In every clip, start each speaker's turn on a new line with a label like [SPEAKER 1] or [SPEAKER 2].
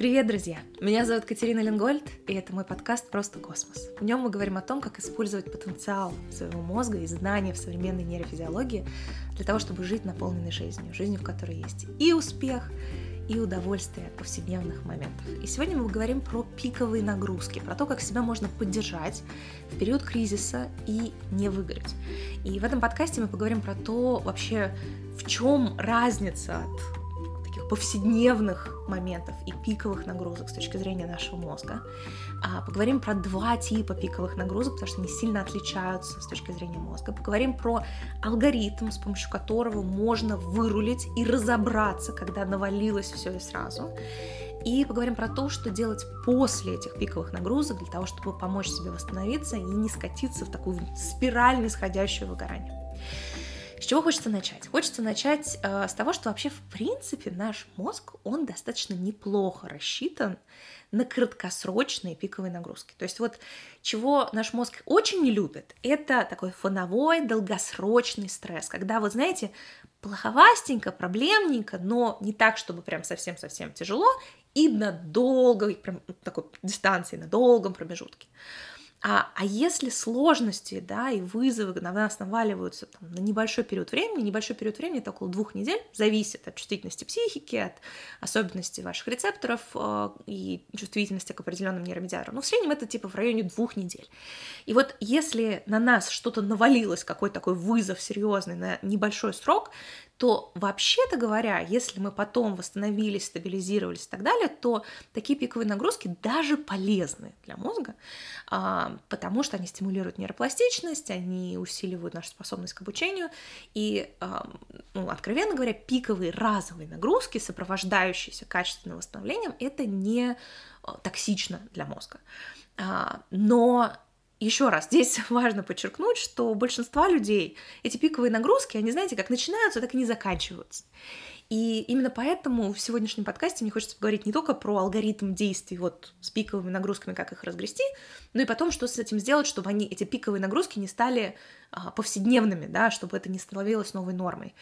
[SPEAKER 1] Привет, друзья! Меня зовут Катерина Ленгольд, и это мой подкаст «Просто космос». В нем мы говорим о том, как использовать потенциал своего мозга и знания в современной нейрофизиологии для того, чтобы жить наполненной жизнью, жизнью, в которой есть и успех, и удовольствие от повседневных моментов. И сегодня мы говорим про пиковые нагрузки, про то, как себя можно поддержать в период кризиса и не выгореть. И в этом подкасте мы поговорим про то вообще, в чем разница от повседневных моментов и пиковых нагрузок с точки зрения нашего мозга. А, поговорим про два типа пиковых нагрузок, потому что они сильно отличаются с точки зрения мозга. Поговорим про алгоритм, с помощью которого можно вырулить и разобраться, когда навалилось все и сразу. И поговорим про то, что делать после этих пиковых нагрузок для того, чтобы помочь себе восстановиться и не скатиться в такую спираль нисходящего выгорания. С чего хочется начать? Хочется начать э, с того, что вообще в принципе наш мозг, он достаточно неплохо рассчитан на краткосрочные пиковые нагрузки. То есть вот чего наш мозг очень не любит, это такой фоновой долгосрочный стресс, когда, вот знаете, плоховастенько, проблемненько, но не так, чтобы прям совсем-совсем тяжело, и на долгой прям такой дистанции, на долгом промежутке. А, а если сложности, да, и вызовы на нас наваливаются там, на небольшой период времени, небольшой период времени, это около двух недель, зависит от чувствительности психики, от особенностей ваших рецепторов э, и чувствительности к определенным нейромедиаторам. Но в среднем это типа в районе двух недель. И вот если на нас что-то навалилось, какой-то такой вызов серьезный на небольшой срок, то вообще-то говоря, если мы потом восстановились, стабилизировались и так далее, то такие пиковые нагрузки даже полезны для мозга, а, потому что они стимулируют нейропластичность, они усиливают нашу способность к обучению, и, а, ну, откровенно говоря, пиковые разовые нагрузки, сопровождающиеся качественным восстановлением, это не а, токсично для мозга. Но еще раз, здесь важно подчеркнуть, что у большинства людей эти пиковые нагрузки, они, знаете, как начинаются, так и не заканчиваются. И именно поэтому в сегодняшнем подкасте мне хочется поговорить не только про алгоритм действий вот с пиковыми нагрузками, как их разгрести, но и потом, что с этим сделать, чтобы они, эти пиковые нагрузки не стали а, повседневными, да, чтобы это не становилось новой нормой.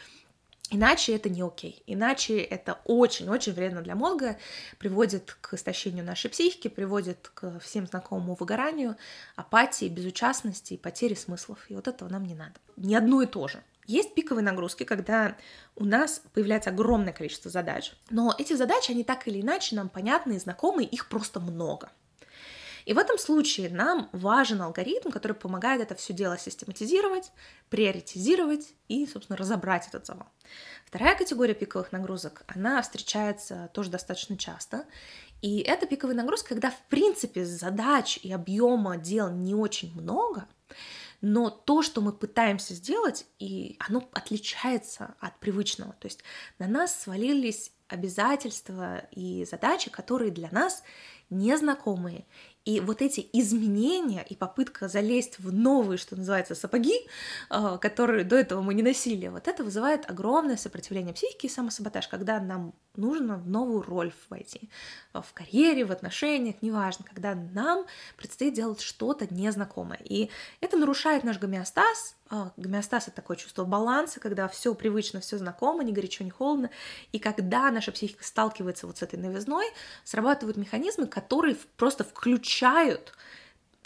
[SPEAKER 1] Иначе это не окей. Иначе это очень-очень вредно для мозга, приводит к истощению нашей психики, приводит к всем знакомому выгоранию, апатии, безучастности и потере смыслов. И вот этого нам не надо. Ни одно и то же. Есть пиковые нагрузки, когда у нас появляется огромное количество задач. Но эти задачи, они так или иначе нам понятны и знакомы, их просто много. И в этом случае нам важен алгоритм, который помогает это все дело систематизировать, приоритизировать и, собственно, разобрать этот завал. Вторая категория пиковых нагрузок, она встречается тоже достаточно часто. И это пиковые нагрузки, когда, в принципе, задач и объема дел не очень много, но то, что мы пытаемся сделать, и оно отличается от привычного. То есть на нас свалились обязательства и задачи, которые для нас незнакомые. И вот эти изменения и попытка залезть в новые, что называется, сапоги, а, которые до этого мы не носили, вот это вызывает огромное сопротивление психики и самосаботаж, когда нам нужно в новую роль войти. А, в карьере, в отношениях, неважно, когда нам предстоит делать что-то незнакомое. И это нарушает наш гомеостаз. А, гомеостаз — это такое чувство баланса, когда все привычно, все знакомо, ни горячо, ни холодно. И когда наша психика сталкивается вот с этой новизной, срабатывают механизмы, которые просто включают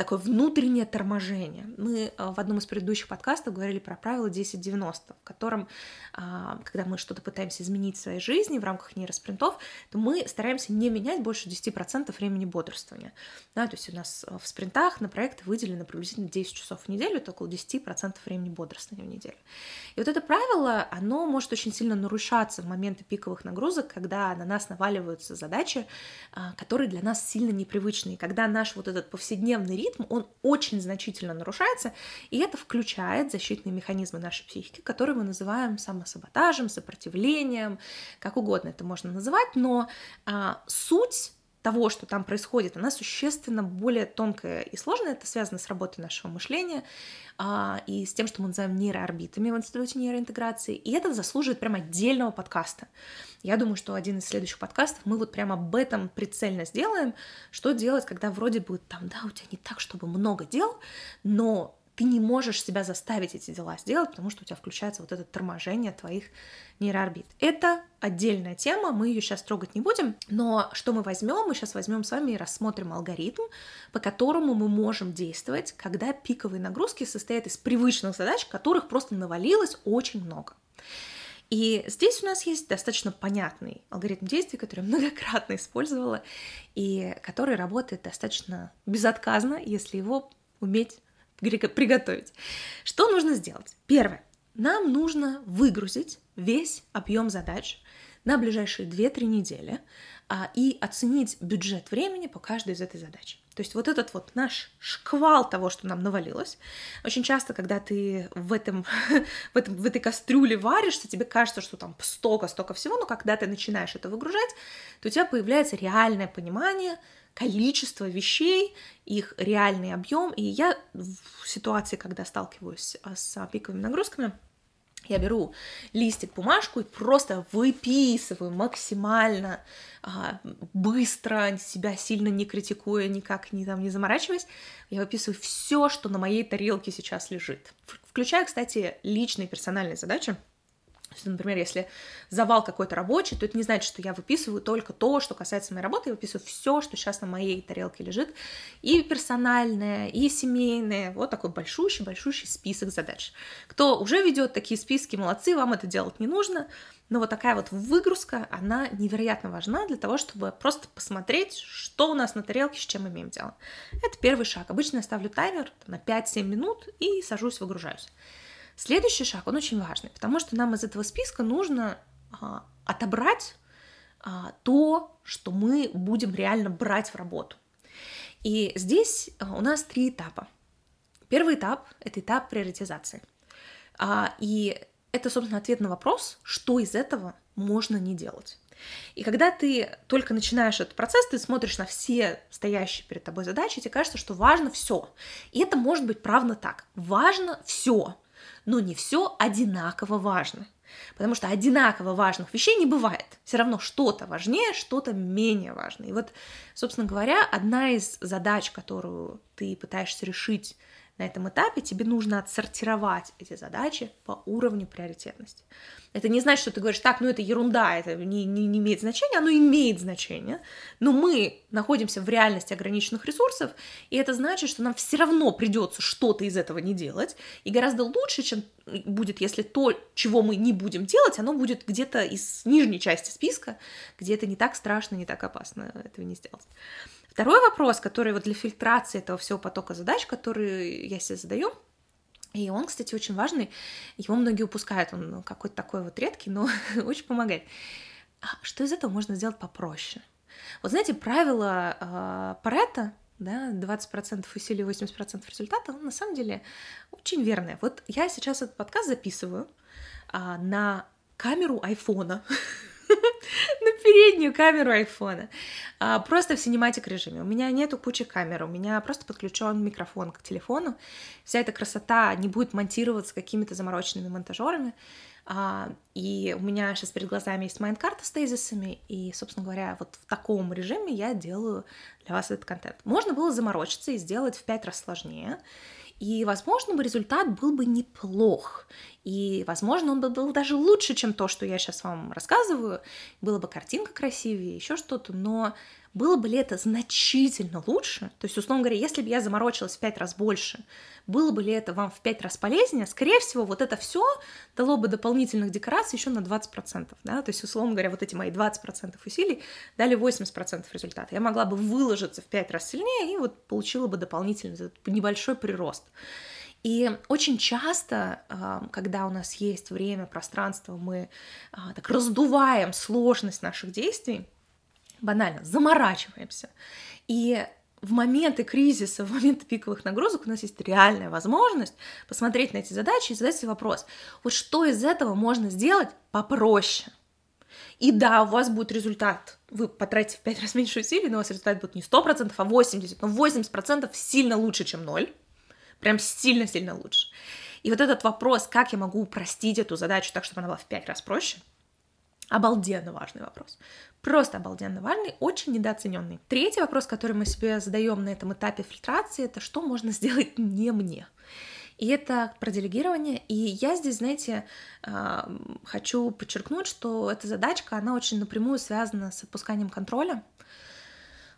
[SPEAKER 1] такое внутреннее торможение. Мы э, в одном из предыдущих подкастов говорили про правило 10-90, в котором, а, когда мы что-то пытаемся изменить в своей жизни в рамках нейроспринтов, то мы стараемся не менять больше 10% времени бодрствования. Да, то есть у нас э, в спринтах на проекты выделено приблизительно 10 часов в неделю, это около 10% времени бодрствования в неделю. И вот это правило, оно может очень сильно нарушаться в моменты пиковых нагрузок, когда на нас наваливаются задачи, а, которые для нас сильно непривычные, когда наш вот этот повседневный ритм, он очень значительно нарушается, и это включает защитные механизмы нашей психики, которые мы называем самосаботажем, сопротивлением, как угодно это можно называть, но а, суть того, что там происходит, она существенно более тонкая и сложная. Это связано с работой нашего мышления а, и с тем, что мы называем нейроорбитами в Институте нейроинтеграции. И это заслуживает прям отдельного подкаста. Я думаю, что один из следующих подкастов мы вот прямо об этом прицельно сделаем, что делать, когда вроде бы там, да, у тебя не так, чтобы много дел, но ты не можешь себя заставить эти дела сделать, потому что у тебя включается вот это торможение твоих нейроорбит. Это отдельная тема, мы ее сейчас трогать не будем, но что мы возьмем? Мы сейчас возьмем с вами и рассмотрим алгоритм, по которому мы можем действовать, когда пиковые нагрузки состоят из привычных задач, которых просто навалилось очень много. И здесь у нас есть достаточно понятный алгоритм действий, который я многократно использовала, и который работает достаточно безотказно, если его уметь приготовить. Что нужно сделать? Первое. Нам нужно выгрузить весь объем задач на ближайшие 2-3 недели и оценить бюджет времени по каждой из этой задачи. То есть вот этот вот наш шквал того, что нам навалилось, очень часто, когда ты в, этом, в, этом, в этой кастрюле варишься, тебе кажется, что там столько-столько всего, но когда ты начинаешь это выгружать, то у тебя появляется реальное понимание количества вещей, их реальный объем. И я в ситуации, когда сталкиваюсь с пиковыми нагрузками, я беру листик, бумажку и просто выписываю максимально а, быстро, себя сильно не критикуя, никак не, там, не заморачиваясь. Я выписываю все, что на моей тарелке сейчас лежит. Включая, кстати, личные персональные задачи. Например, если завал какой-то рабочий, то это не значит, что я выписываю только то, что касается моей работы, я выписываю все, что сейчас на моей тарелке лежит, и персональное, и семейное, вот такой большущий-большущий список задач. Кто уже ведет такие списки, молодцы, вам это делать не нужно, но вот такая вот выгрузка, она невероятно важна для того, чтобы просто посмотреть, что у нас на тарелке, с чем имеем дело. Это первый шаг. Обычно я ставлю таймер на 5-7 минут и сажусь, выгружаюсь. Следующий шаг, он очень важный, потому что нам из этого списка нужно а, отобрать а, то, что мы будем реально брать в работу. И здесь а, у нас три этапа. Первый этап — это этап приоритизации. А, и это, собственно, ответ на вопрос, что из этого можно не делать. И когда ты только начинаешь этот процесс, ты смотришь на все стоящие перед тобой задачи, и тебе кажется, что важно все. И это может быть правда так. Важно все но не все одинаково важно. Потому что одинаково важных вещей не бывает. Все равно что-то важнее, что-то менее важно. И вот, собственно говоря, одна из задач, которую ты пытаешься решить на этом этапе тебе нужно отсортировать эти задачи по уровню приоритетности. Это не значит, что ты говоришь, так, ну это ерунда, это не, не, не имеет значения, оно имеет значение, но мы находимся в реальности ограниченных ресурсов, и это значит, что нам все равно придется что-то из этого не делать, и гораздо лучше, чем будет, если то, чего мы не будем делать, оно будет где-то из нижней части списка, где это не так страшно, не так опасно этого не сделать. Второй вопрос, который вот для фильтрации этого всего потока задач, который я себе задаю, и он, кстати, очень важный, его многие упускают, он какой-то такой вот редкий, но очень помогает. А что из этого можно сделать попроще? Вот знаете, правило э, Паретта, да, 20% усилий, 80% результата, он на самом деле очень верное. Вот я сейчас этот подкаст записываю а, на камеру айфона. на переднюю камеру айфона. А, просто в cinematic режиме. У меня нету кучи камер, у меня просто подключен микрофон к телефону. Вся эта красота не будет монтироваться какими-то замороченными монтажерами. А, и у меня сейчас перед глазами есть mind карта с тезисами, и, собственно говоря, вот в таком режиме я делаю для вас этот контент. Можно было заморочиться и сделать в пять раз сложнее, и, возможно, бы результат был бы неплох. И, возможно, он бы был даже лучше, чем то, что я сейчас вам рассказываю. Была бы картинка красивее, еще что-то. Но было бы ли это значительно лучше? То есть, условно говоря, если бы я заморочилась в пять раз больше, было бы ли это вам в пять раз полезнее? Скорее всего, вот это все дало бы дополнительных декораций еще на 20%. Да? То есть, условно говоря, вот эти мои 20% усилий дали 80% результата. Я могла бы выложиться в пять раз сильнее и вот получила бы дополнительный небольшой прирост. И очень часто, а, когда у нас есть время, пространство, мы а, так раздуваем сложность наших действий, банально, заморачиваемся. И в моменты кризиса, в моменты пиковых нагрузок у нас есть реальная возможность посмотреть на эти задачи и задать себе вопрос, вот что из этого можно сделать попроще? И да, у вас будет результат. Вы потратите в 5 раз меньше усилий, но у вас результат будет не 100%, а 80%. Но 80% сильно лучше, чем 0. Прям сильно-сильно лучше. И вот этот вопрос, как я могу упростить эту задачу так, чтобы она была в 5 раз проще, обалденно важный вопрос. Просто обалденно важный, очень недооцененный. Третий вопрос, который мы себе задаем на этом этапе фильтрации, это что можно сделать не мне. И это про делегирование. И я здесь, знаете, а, хочу подчеркнуть, что эта задачка, она очень напрямую связана с отпусканием контроля.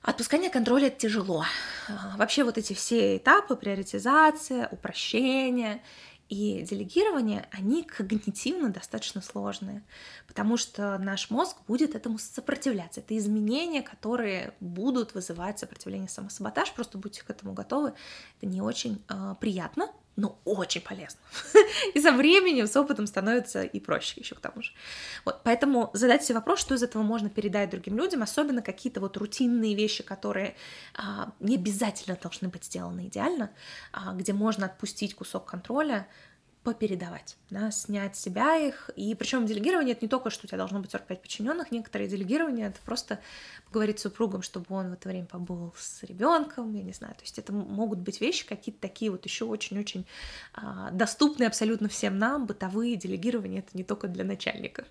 [SPEAKER 1] Отпускание контроля тяжело. А, вообще вот эти все этапы, приоритизация, упрощение и делегирование, они когнитивно достаточно сложные, потому что наш мозг будет этому сопротивляться. Это изменения, которые будут вызывать сопротивление самосаботаж, просто будьте к этому готовы. Это не очень э, приятно, но очень полезно. и со временем, с опытом становится и проще еще к тому же. Вот, поэтому задать себе вопрос, что из этого можно передать другим людям, особенно какие-то вот рутинные вещи, которые а, не обязательно должны быть сделаны идеально, а, где можно отпустить кусок контроля, попередавать, да, снять с себя их. И причем делегирование это не только, что у тебя должно быть 45 подчиненных, некоторые делегирования это просто поговорить с супругом, чтобы он в это время побыл с ребенком, я не знаю. То есть это могут быть вещи какие-то такие вот еще очень-очень а, доступные абсолютно всем нам, бытовые делегирования это не только для начальников.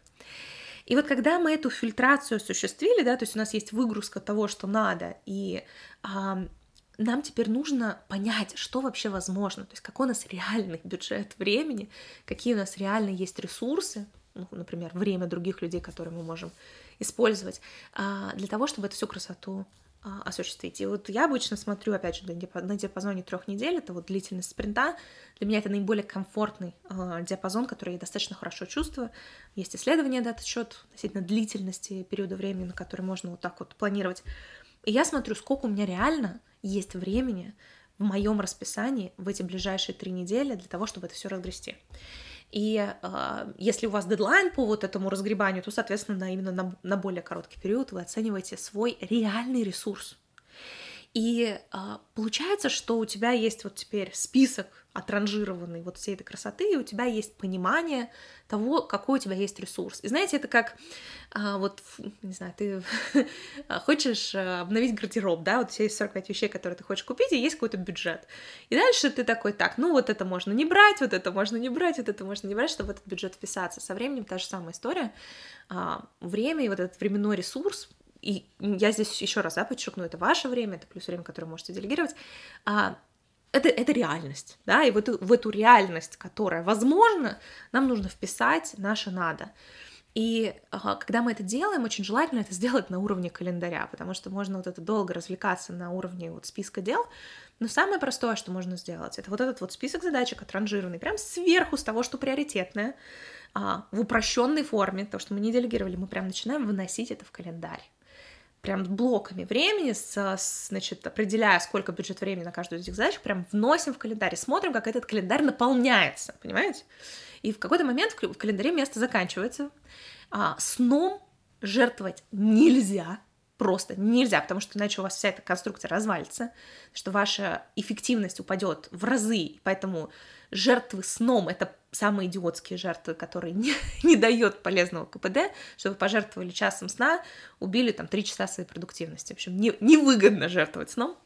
[SPEAKER 1] И вот когда мы эту фильтрацию осуществили, да, то есть у нас есть выгрузка того, что надо, и а, нам теперь нужно понять, что вообще возможно, то есть какой у нас реальный бюджет времени, какие у нас реально есть ресурсы, ну, например, время других людей, которые мы можем использовать, а, для того, чтобы эту всю красоту а, осуществить. И вот я обычно смотрю, опять же, на диапазоне трех недель, это вот длительность спринта. Для меня это наиболее комфортный а, диапазон, который я достаточно хорошо чувствую. Есть исследования на этот счет относительно длительности периода времени, на который можно вот так вот планировать. И я смотрю, сколько у меня реально есть времени в моем расписании в эти ближайшие три недели для того, чтобы это все разгрести. И э, если у вас дедлайн по вот этому разгребанию, то, соответственно, на, именно на, на более короткий период вы оцениваете свой реальный ресурс. И э, получается, что у тебя есть вот теперь список отранжированный вот всей этой красоты, и у тебя есть понимание того, какой у тебя есть ресурс. И знаете, это как а, вот, не знаю, ты хочешь э, обновить гардероб, да, вот тебя есть 45 вещей, которые ты хочешь купить, и есть какой-то бюджет. И дальше ты такой, так, ну вот это можно не брать, вот это можно не брать, вот это можно не брать, чтобы в этот бюджет вписаться. Со временем та же самая история. А, время и вот этот временной ресурс и я здесь еще раз да, подчеркну, это ваше время, это плюс время, которое можете делегировать, а, это, это реальность, да, и вот в эту реальность, которая возможна, нам нужно вписать наше надо. И ага, когда мы это делаем, очень желательно это сделать на уровне календаря, потому что можно вот это долго развлекаться на уровне вот списка дел, но самое простое, что можно сделать, это вот этот вот список задачек отранжированный, прям сверху с того, что приоритетное, а, в упрощенной форме, то, что мы не делегировали, мы прям начинаем выносить это в календарь прям блоками времени, с, значит, определяя, сколько бюджет времени на каждую из этих задач, прям вносим в календарь, смотрим, как этот календарь наполняется, понимаете? И в какой-то момент в календаре место заканчивается. А, сном жертвовать нельзя, просто нельзя, потому что иначе у вас вся эта конструкция развалится, что ваша эффективность упадет в разы, поэтому жертвы сном — это самые идиотские жертвы, которые не, не дают полезного КПД, что вы пожертвовали часом сна, убили там три часа своей продуктивности. В общем, не, невыгодно жертвовать сном.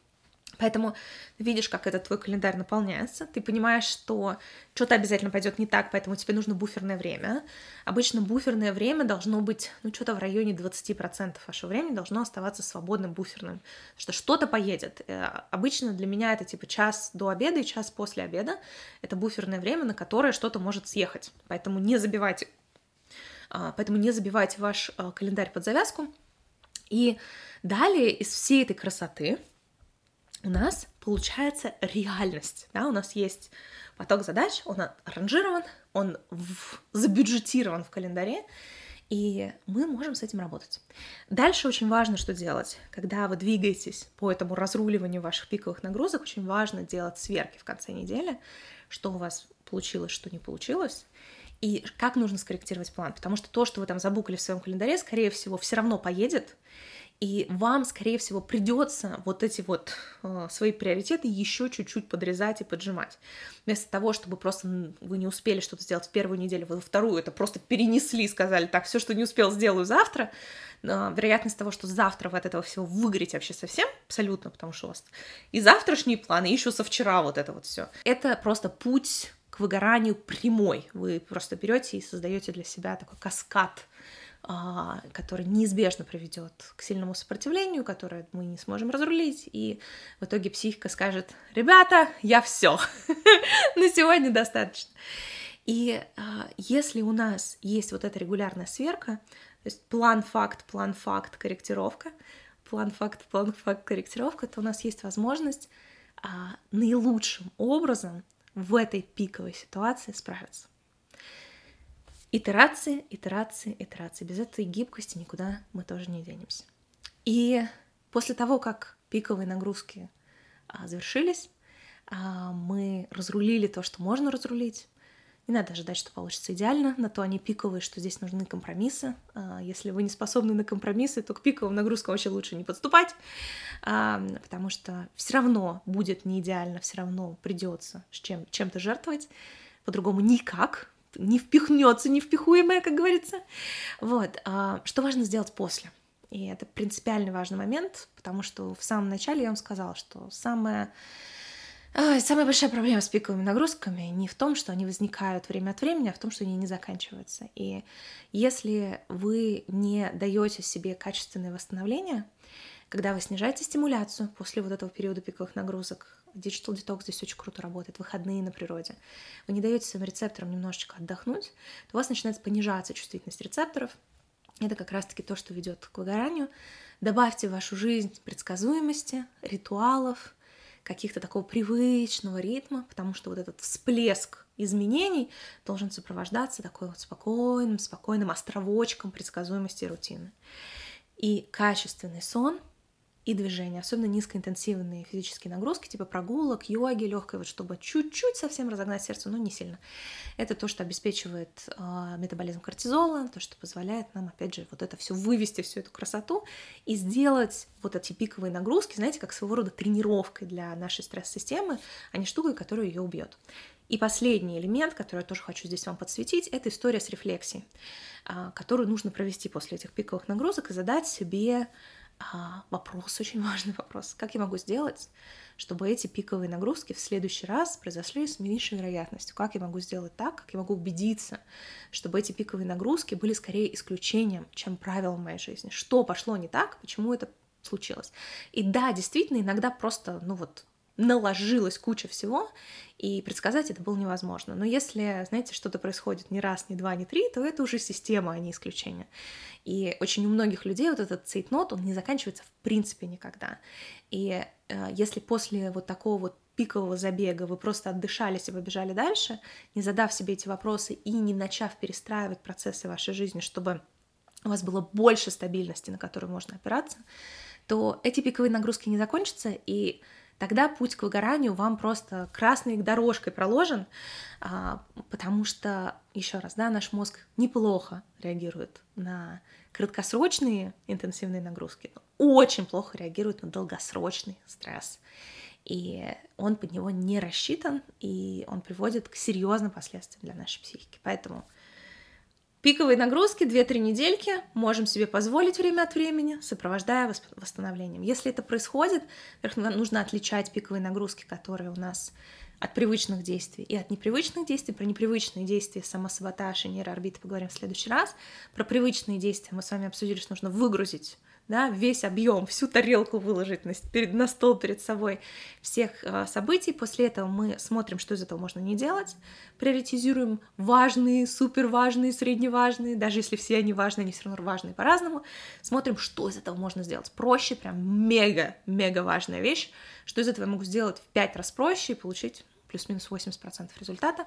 [SPEAKER 1] Поэтому видишь, как этот твой календарь наполняется, ты понимаешь, что что-то обязательно пойдет не так, поэтому тебе нужно буферное время. Обычно буферное время должно быть, ну, что-то в районе 20% вашего времени должно оставаться свободным буферным, что что-то поедет. Э, обычно для меня это типа час до обеда и час после обеда. Это буферное время, на которое что-то может съехать. Поэтому не забивайте, а, поэтому не забивайте ваш э, календарь под завязку. И далее из всей этой красоты у нас получается реальность. Да? У нас есть поток задач, он аранжирован, он в, забюджетирован в календаре, и мы можем с этим работать. Дальше очень важно, что делать. Когда вы двигаетесь по этому разруливанию ваших пиковых нагрузок, очень важно делать сверки в конце недели, что у вас получилось, что не получилось, и как нужно скорректировать план. Потому что то, что вы там забукали в своем календаре, скорее всего, все равно поедет, и вам, скорее всего, придется вот эти вот э, свои приоритеты еще чуть-чуть подрезать и поджимать. Вместо того, чтобы просто вы не успели что-то сделать в первую неделю, вы во вторую это просто перенесли, сказали, так, все, что не успел, сделаю завтра. Э, вероятность того, что завтра вы от этого всего выгорите вообще совсем, абсолютно, потому что у вас и завтрашние планы, и еще со вчера вот это вот все. Это просто путь к выгоранию прямой. Вы просто берете и создаете для себя такой каскад который неизбежно приведет к сильному сопротивлению, которое мы не сможем разрулить, и в итоге психика скажет, ребята, я все, на сегодня достаточно. И а, если у нас есть вот эта регулярная сверка, то есть план-факт, план-факт, корректировка, план-факт, план-факт, корректировка, то у нас есть возможность а, наилучшим образом в этой пиковой ситуации справиться. Итерации, итерации, итерации. Без этой гибкости никуда мы тоже не денемся. И после того, как пиковые нагрузки а, завершились, а, мы разрулили то, что можно разрулить. Не надо ожидать, что получится идеально, на то они пиковые, что здесь нужны компромиссы. А, если вы не способны на компромиссы, то к пиковым нагрузкам вообще лучше не подступать, потому что все равно будет не идеально, все равно придется чем, чем-то жертвовать, по-другому никак, не впихнется невпихуемое, как говорится. Вот. А, что важно сделать после? И это принципиально важный момент, потому что в самом начале я вам сказала, что самое Самая большая проблема с пиковыми нагрузками не в том, что они возникают время от времени, а в том, что они не заканчиваются. И если вы не даете себе качественное восстановление, когда вы снижаете стимуляцию после вот этого периода пиковых нагрузок, Digital Detox здесь очень круто работает, выходные на природе. Вы не даете своим рецепторам немножечко отдохнуть, то у вас начинает понижаться чувствительность рецепторов. Это как раз-таки то, что ведет к выгоранию. Добавьте в вашу жизнь предсказуемости, ритуалов, каких-то такого привычного ритма, потому что вот этот всплеск изменений должен сопровождаться такой вот спокойным, спокойным островочком предсказуемости и рутины. И качественный сон и движение, особенно низкоинтенсивные физические нагрузки, типа прогулок, йоги легкой, вот чтобы чуть-чуть совсем разогнать сердце, но не сильно. Это то, что обеспечивает э, метаболизм кортизола, то, что позволяет нам, опять же, вот это все вывести, всю эту красоту и сделать вот эти пиковые нагрузки, знаете, как своего рода тренировкой для нашей стресс-системы, а не штукой, которая ее убьет. И последний элемент, который я тоже хочу здесь вам подсветить, это история с рефлексией, которую нужно провести после этих пиковых нагрузок и задать себе а, вопрос, очень важный вопрос. Как я могу сделать, чтобы эти пиковые нагрузки в следующий раз произошли с меньшей вероятностью? Как я могу сделать так, как я могу убедиться, чтобы эти пиковые нагрузки были скорее исключением, чем правилом моей жизни? Что пошло не так, почему это случилось? И да, действительно, иногда просто, ну вот, наложилась куча всего, и предсказать это было невозможно. Но если, знаете, что-то происходит не раз, не два, не три, то это уже система, а не исключение. И очень у многих людей вот этот цейтнот, он не заканчивается в принципе никогда. И э, если после вот такого вот пикового забега вы просто отдышались и побежали дальше, не задав себе эти вопросы и не начав перестраивать процессы вашей жизни, чтобы у вас было больше стабильности, на которую можно опираться, то эти пиковые нагрузки не закончатся, и тогда путь к выгоранию вам просто красной дорожкой проложен, а, потому что, еще раз, да, наш мозг неплохо реагирует на краткосрочные интенсивные нагрузки, но очень плохо реагирует на долгосрочный стресс. И он под него не рассчитан, и он приводит к серьезным последствиям для нашей психики. Поэтому Пиковые нагрузки 2-3 недельки можем себе позволить время от времени, сопровождая восстановлением. Если это происходит, нужно отличать пиковые нагрузки, которые у нас от привычных действий и от непривычных действий. Про непривычные действия, самосаботаж и нейроорбиты поговорим в следующий раз. Про привычные действия мы с вами обсудили, что нужно выгрузить да, весь объем, всю тарелку выложить на, перед, на стол перед собой всех э, событий. После этого мы смотрим, что из этого можно не делать, приоритизируем важные, супер важные, средневажные, даже если все они важные, они все равно важные по-разному. Смотрим, что из этого можно сделать. Проще, прям мега-мега важная вещь, что из этого я могу сделать в пять раз проще и получить плюс-минус 80% результата,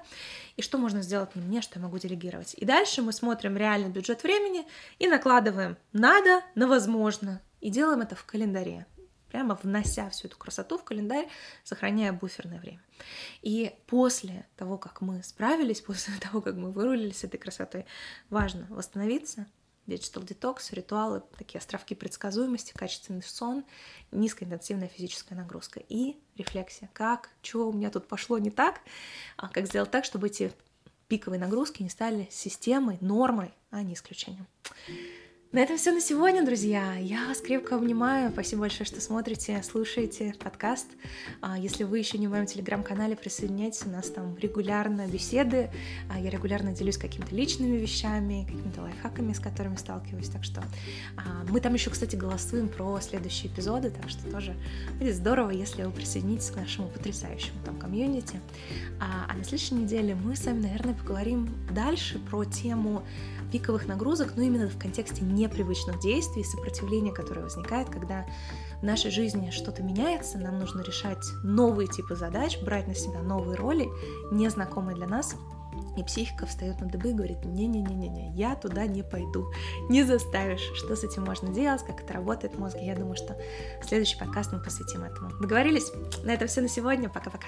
[SPEAKER 1] и что можно сделать не мне, что я могу делегировать. И дальше мы смотрим реальный бюджет времени и накладываем надо на возможно, и делаем это в календаре, прямо внося всю эту красоту в календарь, сохраняя буферное время. И после того, как мы справились, после того, как мы вырулили с этой красотой, важно восстановиться, Digital Detox, ритуалы, такие островки предсказуемости, качественный сон, низкоинтенсивная физическая нагрузка и рефлексия. Как, что у меня тут пошло не так, а как сделать так, чтобы эти пиковые нагрузки не стали системой, нормой, а не исключением. На этом все на сегодня, друзья. Я вас крепко обнимаю. Спасибо большое, что смотрите, слушаете подкаст. А, если вы еще не в моем телеграм-канале, присоединяйтесь. У нас там регулярно беседы. А, я регулярно делюсь какими-то личными вещами, какими-то лайфхаками, с которыми сталкиваюсь. Так что а, мы там еще, кстати, голосуем про следующие эпизоды. Так что тоже будет здорово, если вы присоединитесь к нашему потрясающему там комьюнити. А на следующей неделе мы с вами, наверное, поговорим дальше про тему пиковых нагрузок, но именно в контексте непривычных действий, сопротивления, которое возникает, когда в нашей жизни что-то меняется, нам нужно решать новые типы задач, брать на себя новые роли, незнакомые для нас, и психика встает на дыбы и говорит, не-не-не-не, я туда не пойду, не заставишь. Что с этим можно делать, как это работает мозг? Я думаю, что следующий подкаст мы посвятим этому. Договорились? На этом все на сегодня. Пока-пока.